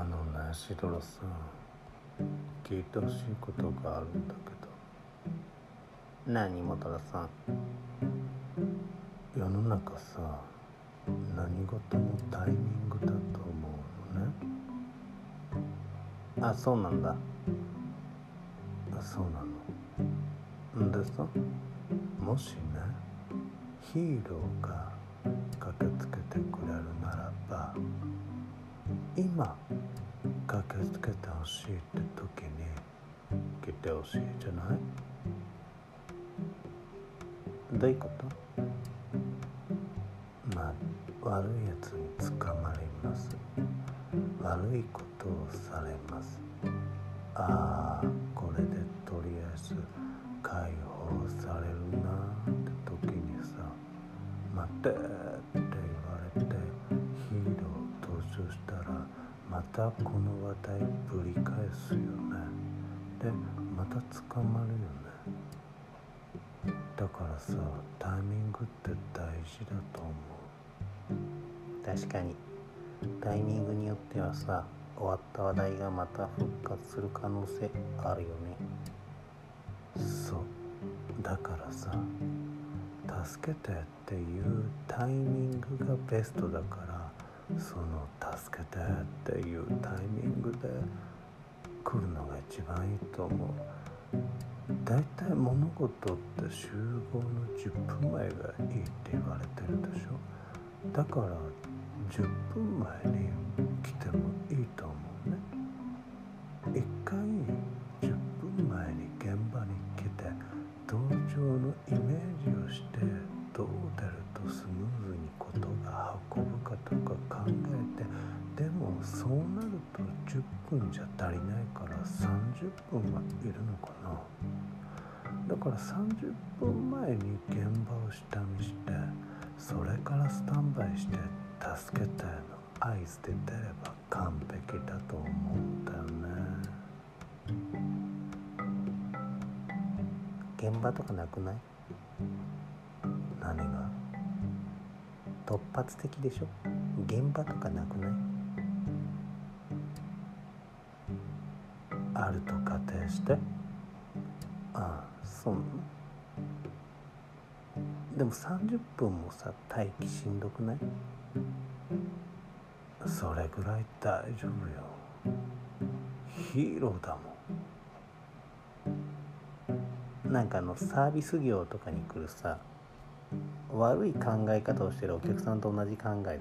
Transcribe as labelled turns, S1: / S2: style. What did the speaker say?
S1: ねシドラさん聞いてほしいことがあるんだけど。
S2: 何元田さん？
S1: 世の中さ何事もタイミングだと思うのね。
S2: あそうなんだ。
S1: あそうなの。んでさもしねヒーローが駆けつけてくれるならば今駆けつけてほしいって時に来てほしいじゃない？
S2: どういうこと？
S1: まあ悪いやつに捕まります。悪いことをされます。ああまたこの話題ぶり返すよね。でまた捕まるよね。だからさタイミングって大事だと思う。
S2: 確かに。タイミングによってはさ終わった話題がまた復活する可能性あるよね。
S1: そう。だからさ助けてっていうタイミングがベストだからその助けてっていうタイミングで来るのが一番いいと思う。大体物事って集合の10分前がいいって言われてるでしょ。だから10分前に来てもいいと思うね。一回10分前に現場に来て同情のイメージをしてどう出る考えてでもそうなると10分じゃ足りないから30分はいるのかな。だから30分前に現場を下見してそれからスタンバイして助けての合図で出れば完璧だと思うんだよね。
S2: 現場とかなくない？
S1: 何が？
S2: 突発的でしょ？現場とかなくない？
S1: あると仮定して？
S2: ああそうなでも30分もさ待機しんどくない？
S1: それぐらい大丈夫よ。ヒーローだもん。
S2: なんかあのサービス業とかに来るさ悪い考え方をしてるお客さんと同じ考えだね。